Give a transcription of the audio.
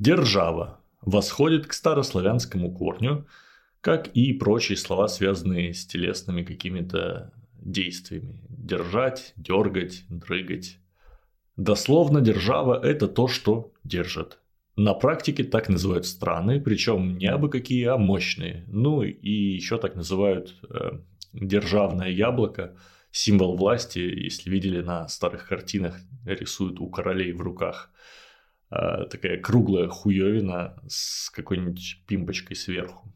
Держава восходит к старославянскому корню, как и прочие слова, связанные с телесными какими-то действиями. Держать, дергать, дрыгать. Дословно держава – это то, что держит. На практике так называют страны, причем не абы какие, а мощные. Ну и еще так называют э, державное яблоко, символ власти, если видели на старых картинах, рисуют у королей в руках. Э, такая круглая хуевина с какой-нибудь пимпочкой сверху.